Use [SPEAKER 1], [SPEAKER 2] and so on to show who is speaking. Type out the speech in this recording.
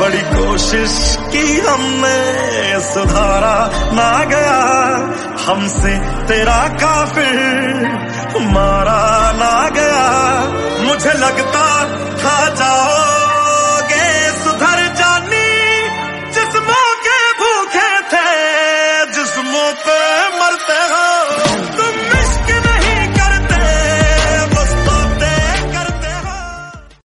[SPEAKER 1] बड़ी कोशिश की हमने। सुधारा ना गया। हमसे तेरा काफिर मारा ना गया। मुझे लगता था जाओगे सुधर जानी। जिस्मों के भूखे थे